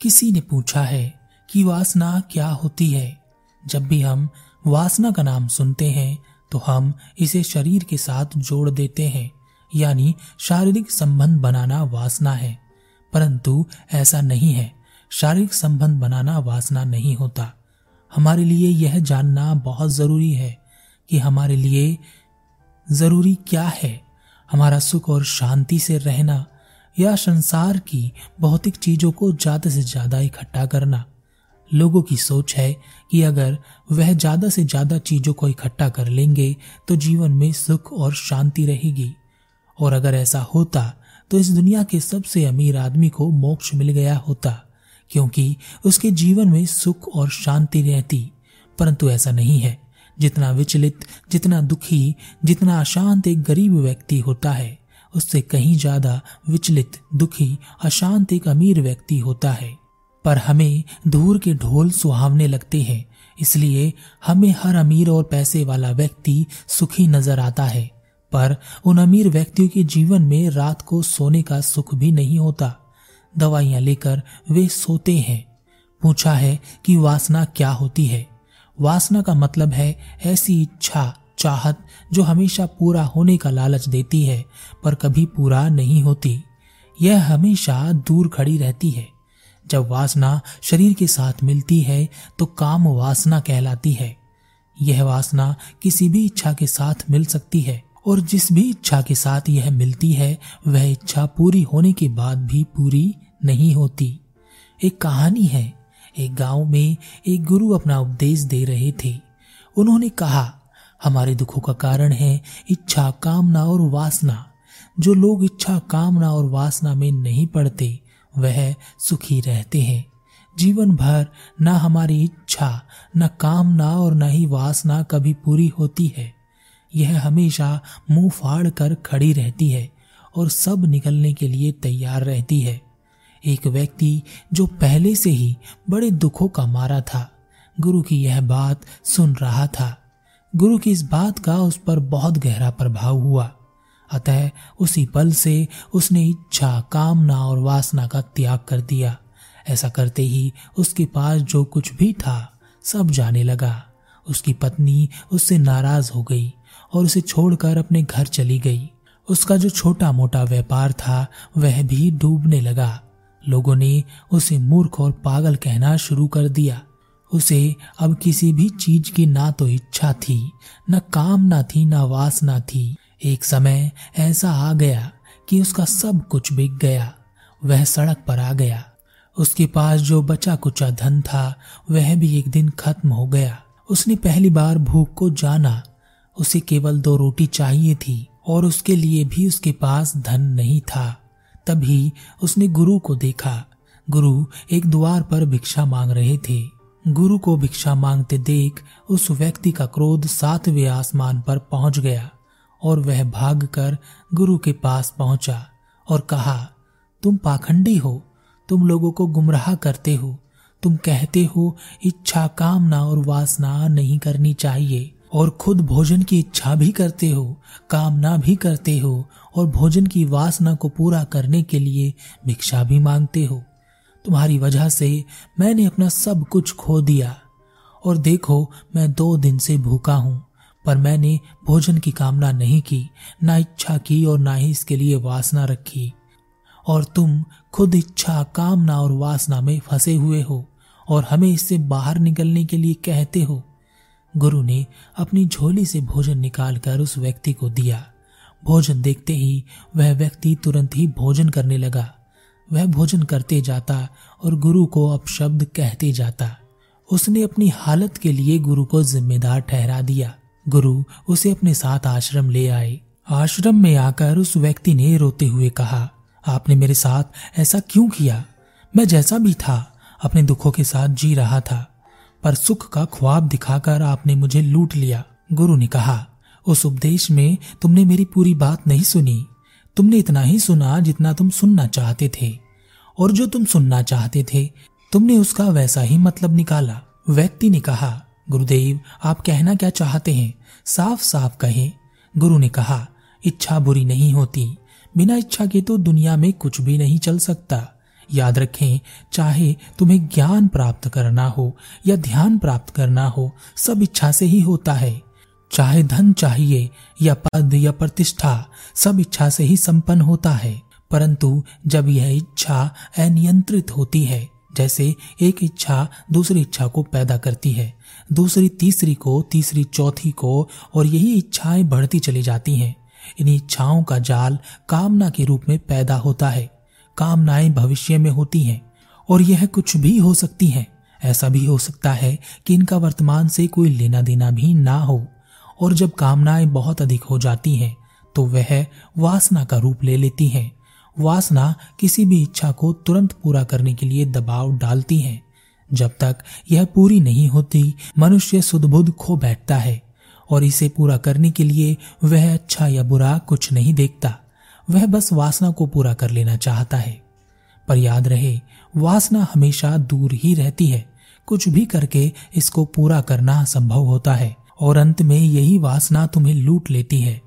किसी ने पूछा है कि वासना क्या होती है? जब भी हम वासना का नाम सुनते हैं तो हम इसे शरीर के साथ जोड़ देते हैं, यानी शारीरिक संबंध बनाना वासना है। परंतु ऐसा नहीं है। शारीरिक संबंध बनाना वासना नहीं होता। हमारे लिए यह जानना बहुत ज़रूरी है कि हमारे लिए ज़रूरी क्या है। हमारा सुख और शांति से रहना या संसार की भौतिक चीज़ों को ज़्यादा से ज़्यादा इकट्ठा करना। लोगों की सोच है कि अगर वह ज़्यादा से ज़्यादा चीज़ों को इकट्ठा कर लेंगे तो जीवन में सुख और शांति रहेगी। और अगर ऐसा होता तो इस दुनिया के सबसे अमीर आदमी को मोक्ष मिल गया होता, क्योंकि उसके जीवन में सुख और शांति रहती। परंतु ऐसा नहीं है। जितना विचलित, जितना दुखी, जितना अशांत एक गरीब व्यक्ति होता है उससे कहीं ज़्यादा विचलित, दुखी, अशांत एक अमीर व्यक्ति होता है। पर हमें दूर के ढोल सुहावने लगते हैं, इसलिए हमें हर अमीर और पैसे वाला व्यक्ति सुखी नज़र आता है। पर उन अमीर व्यक्तियों के जीवन में रात को सोने का सुख भी नहीं होता। दवाइयाँ लेकर वे सोते हैं। पूछा है कि वासना क्या होती है? वासना का मतलब है ऐसी इच्छा। चाहत जो हमेशा पूरा होने का लालच देती है, पर कभी पूरा नहीं होती। यह हमेशा दूर खड़ी रहती है। जब वासना शरीर के साथ मिलती है तो काम वासना कहलाती है। यह वासना किसी भी इच्छा के साथ मिल सकती है, और जिस भी इच्छा के साथ यह मिलती है, वह इच्छा पूरी होने के बाद भी पूरी नहीं होती। एक कहानी है। एक गाँव में एक गुरु अपना उपदेश दे रहे थे। उन्होंने कहा हमारे दुखों का कारण है इच्छा, कामना और वासना। जो लोग इच्छा, कामना और वासना में नहीं पड़ते, वह सुखी रहते हैं। जीवन भर न हमारी इच्छा, न कामना और न ही वासना कभी पूरी होती है। यह हमेशा मुँह फाड़ कर खड़ी रहती है और सब निकलने के लिए तैयार रहती है। एक व्यक्ति जो पहले से ही बड़े दुखों का मारा था, गुरु की यह बात सुन रहा था। गुरु की इस बात का उस पर बहुत गहरा प्रभाव हुआ। अतः उसी पल से उसने इच्छा, कामना और वासना का त्याग कर दिया। ऐसा करते ही उसके पास जो कुछ भी था, सब जाने लगा। उसकी पत्नी उससे नाराज़ हो गई और उसे छोड़कर अपने घर चली गई। उसका जो छोटा मोटा व्यापार था, वह भी डूबने लगा। लोगों ने उसे मूर्ख और पागल कहना शुरू कर दिया। उसे अब किसी भी चीज़ की ना तो इच्छा थी, न कामना थी, न वासना थी। एक समय ऐसा आ गया कि उसका सब कुछ बिक गया, वह सड़क पर आ गया। उसके पास जो बचा कुचा धन था, वह भी एक दिन खत्म हो गया। उसने पहली बार भूख को जाना, उसे केवल दो रोटी चाहिए थी और उसके लिए भी उसके पास धन नहीं था। तभी उसने गुरु को देखा। गुरु एक द्वार पर भिक्षा मांग रहे थे। गुरु को भिक्षा मांगते देख उस व्यक्ति का क्रोध सातवें आसमान पर पहुँच गया और वह भागकर गुरु के पास पहुँचा और कहा, तुम पाखंडी हो, तुम लोगों को गुमराह करते हो, तुम कहते हो इच्छा, कामना और वासना नहीं करनी चाहिए और खुद भोजन की इच्छा भी करते हो, कामना भी करते हो और भोजन की वासना को पूरा करने के लिए भिक्षा भी मांगते हो। तुम्हारी वजह से मैंने अपना सब कुछ खो दिया। और देखो, मैं दो दिन से भूखा हूँ, पर मैंने भोजन की कामना नहीं की, ना इच्छा की और ना ही इसके लिए वासना रखी। और तुम खुद इच्छा, कामना और वासना में फंसे हुए हो, और हमें इससे बाहर निकलने के लिए कहते हो। गुरु ने अपनी झोली से भोजन निकालकर उस व्यक्ति को दिया। भोजन देखते ही वह व्यक्ति तुरंत ही भोजन करने लगा। वह भोजन करते जाता और गुरु को अपशब्द कहते जाता। उसने अपनी हालत के लिए गुरु को जिम्मेदार ठहरा दिया। गुरु उसे अपने साथ आश्रम ले आए। आश्रम में आकर उस व्यक्ति ने रोते हुए कहा, आपने मेरे साथ ऐसा क्यों किया? मैं जैसा भी था, अपने दुखों के साथ जी रहा था, पर सुख का ख्वाब दिखाकर आपने मुझे लूट लिया। गुरु ने कहा, उस उपदेश में तुमने मेरी पूरी बात नहीं सुनी। तुमने इतना ही सुना जितना तुम सुनना चाहते थे। और जो तुम सुनना चाहते थे, तुमने उसका वैसा ही मतलब निकाला। व्यक्ति ने कहा, गुरुदेव, आप कहना क्या चाहते हैं? साफ़ साफ़ कहें। गुरु ने कहा, इच्छा बुरी नहीं होती। बिना इच्छा के तो दुनिया में कुछ भी नहीं चल सकता। याद रखें, चाहे तुम्हें ज्ञान प्राप्त करना हो या ध्यान प्राप्त करना हो, सब इच्छा से ही होता है। चाहे धन चाहिए या पद या प्रतिष्ठा, सब इच्छा से ही संपन्न होता है। परंतु जब यह इच्छा अनियंत्रित होती है, जैसे एक इच्छा दूसरी इच्छा को पैदा करती है, दूसरी तीसरी को, तीसरी चौथी को, और यही इच्छाएँ बढ़ती चली जाती हैं। इन इच्छाओं का जाल कामना के रूप में पैदा होता है, कामनाएँ भविष्य में होती हैं, और यह कुछ भी हो सकती हैं। ऐसा भी हो सकता है कि इनका वर्तमान से कोई लेना देना भी ना हो। और जब कामनाएँ बहुत अधिक हो जाती हैं तो वह वासना का रूप ले लेती हैं। वासना किसी भी इच्छा को तुरंत पूरा करने के लिए दबाव डालती है। जब तक यह पूरी नहीं होती, मनुष्य सुदबुद्ध खो बैठता है, और इसे पूरा करने के लिए वह अच्छा या बुरा कुछ नहीं देखता। वह बस वासना को पूरा कर लेना चाहता है। पर याद रहे, वासना हमेशा दूर ही रहती है। कुछ भी करके इसको पूरा करना संभव होता है। और अंत में यही वासना तुम्हें लूट लेती है।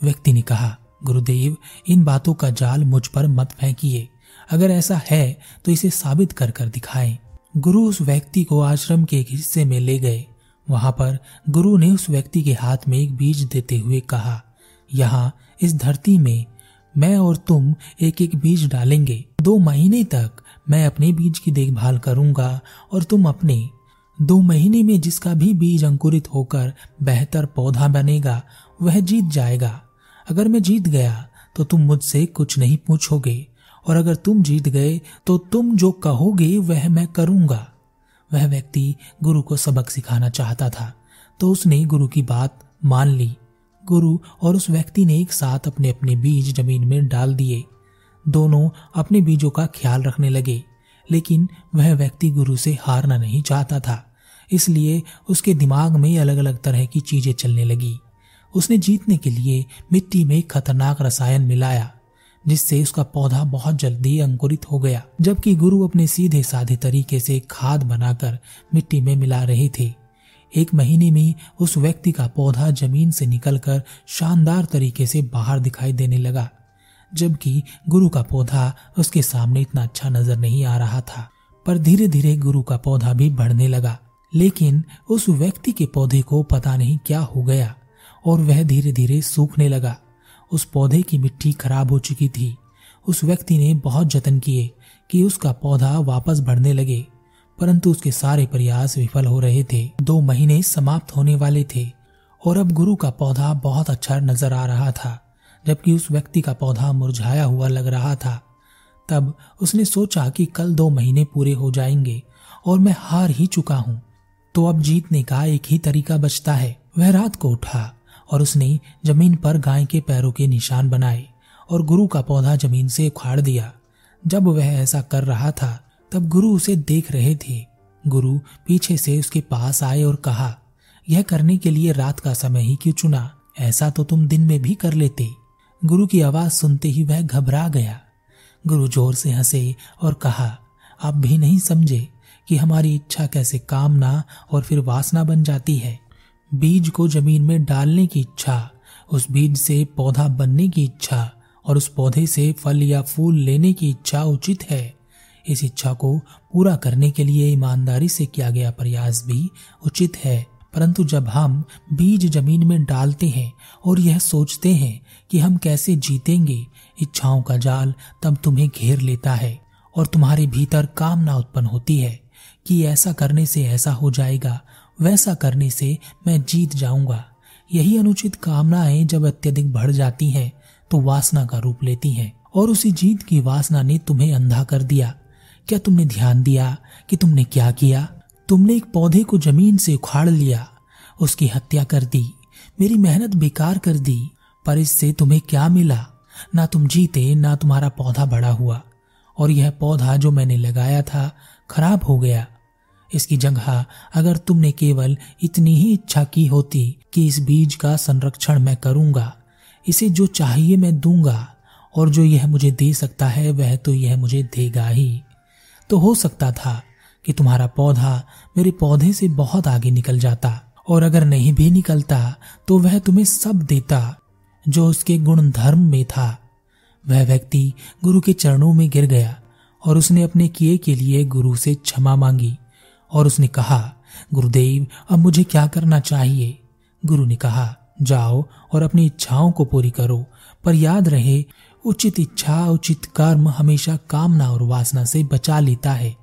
व्यक्ति ने कहा, गुरुदेव, इन बातों का जाल मुझ पर मत फेंकिए। अगर ऐसा है तो इसे साबित कर कर दिखाएँ। गुरु उस व्यक्ति को आश्रम के एक हिस्से में ले गए। वहाँ पर गुरु ने उस व्यक्ति के हाथ में एक बीज देते हुए कहा, यहाँ, इस धरती में मैं और तुम एक एक बीज डालेंगे। दो महीने तक मैं अपने बीज की देखभाल करूँगा और तुम अपने दो महीने में जिसका भी बीज अंकुरित होकर बेहतर पौधा बनेगा, वह जीत जाएगा। अगर मैं जीत गया तो तुम मुझसे कुछ नहीं पूछोगे, और अगर तुम जीत गए तो तुम जो कहोगे, वह मैं करूँगा। वह व्यक्ति गुरु को सबक सिखाना चाहता था तो उसने गुरु की बात मान ली। गुरु और उस व्यक्ति ने एक साथ अपने अपने बीज ज़मीन में डाल दिए। दोनों अपने बीजों का ख्याल रखने लगे। लेकिन वह व्यक्ति गुरु से हारना नहीं चाहता था। इसलिए उसके दिमाग में अलग अलग तरह की चीज़ें चलने लगी। उसने जीतने के लिए मिट्टी में खतरनाक रसायन मिलाया, जिससे उसका पौधा बहुत जल्दी अंकुरित हो गया, जबकि गुरु अपने सीधे साधे तरीके से खाद बनाकर मिट्टी में मिला रहे थे। एक महीने में उस व्यक्ति का पौधा ज़मीन से निकलकर शानदार तरीके से बाहर दिखाई देने लगा। जबकि गुरु का पौधा उसके सामने इतना अच्छा नज़र नहीं आ रहा था। पर धीरे धीरे गुरु का पौधा भी बढ़ने लगा। लेकिन उस व्यक्ति के पौधे को पता नहीं क्या हो गया और वह धीरे धीरे सूखने लगा। उस पौधे की मिट्टी खराब हो चुकी थी। उस व्यक्ति ने बहुत जतन किए कि उसका पौधा वापस बढ़ने लगे, परंतु उसके सारे प्रयास विफल हो रहे थे। दो महीने समाप्त होने वाले थे और अब गुरु का पौधा बहुत अच्छा नज़र आ रहा था। जबकि उस व्यक्ति का पौधा मुरझाया हुआ लग रहा था। तब उसने सोचा कि कल दो महीने पूरे हो जाएँगे और मैं हार ही चुका हूँ। तो अब जीतने का एक ही तरीका बचता है। वह रात को उठा और उसने ज़मीन पर गाय के पैरों के निशान बनाए और गुरु का पौधा ज़मीन से उखाड़ दिया। जब वह ऐसा कर रहा था, तब गुरु उसे देख रहे थे। गुरु पीछे से उसके पास आए और कहा, यह करने के लिए रात का समय ही क्यों चुना? ऐसा तो तुम दिन में भी कर लेते। गुरु की आवाज़ सुनते ही वह घबरा गया। गुरु ज़ोर से हंसे और कहा, आप भी नहीं समझे कि हमारी इच्छा कैसे कामना और फिर वासना बन जाती है। बीज को ज़मीन में डालने की इच्छा, उस बीज से पौधा बनने की इच्छा और उस पौधे से फल या फूल लेने की इच्छा उचित है। इस इच्छा को पूरा करने के लिए ईमानदारी से किया गया प्रयास भी उचित है। परंतु जब हम बीज ज़मीन में डालते हैं और यह सोचते हैं कि हम कैसे जीतेंगे इच्छाओं का जाल तब तुम्हें घेर लेता है और तुम्हारे भीतर कामना उत्पन्न होती है कि ऐसा करने से ऐसा हो जाएगा, वैसा करने से मैं जीत जाऊँगा। यही अनुचित कामनाएँ जब अत्यधिक बढ़ जाती हैं तो वासना का रूप लेती हैं और उसी जीत की वासना ने तुम्हें अंधा कर दिया। क्या तुमने ध्यान दिया कि तुमने क्या किया? तुमने एक पौधे को ज़मीन से उखाड़ लिया, उसकी हत्या कर दी, मेरी मेहनत बेकार कर दी, पर इससे तुम्हें क्या मिला? ना तुम जीते, ना तुम्हारा पौधा बड़ा हुआ, और यह पौधा जो मैंने लगाया था, खराब हो गया। इसकी जगह अगर तुमने केवल इतनी ही इच्छा की होती कि इस बीज का संरक्षण मैं करूँगा, इसे जो चाहिए मैं दूँगा, और जो यह मुझे दे सकता है, वह तो यह मुझे देगा ही। तो हो सकता था कि तुम्हारा पौधा मेरे पौधे से बहुत आगे निकल जाता, और अगर नहीं भी निकलता तो वह तुम्हें सब देता, जो उसके गुण धर्म में था। वह व्यक्ति गुरु के चरणों में गिर गया, और उसने अपने किए के लिए गुरु से क्षमा मांगी, और उसने कहा, गुरुदेव, अब मुझे क्या करना चाहिए? गुरु ने कहा, जाओ और अपनी इच्छाओं को पूरी करो, पर याद रहे, उचित इच्छा, उचित कर्म हमेशा कामना और वासना से बचा लेता है।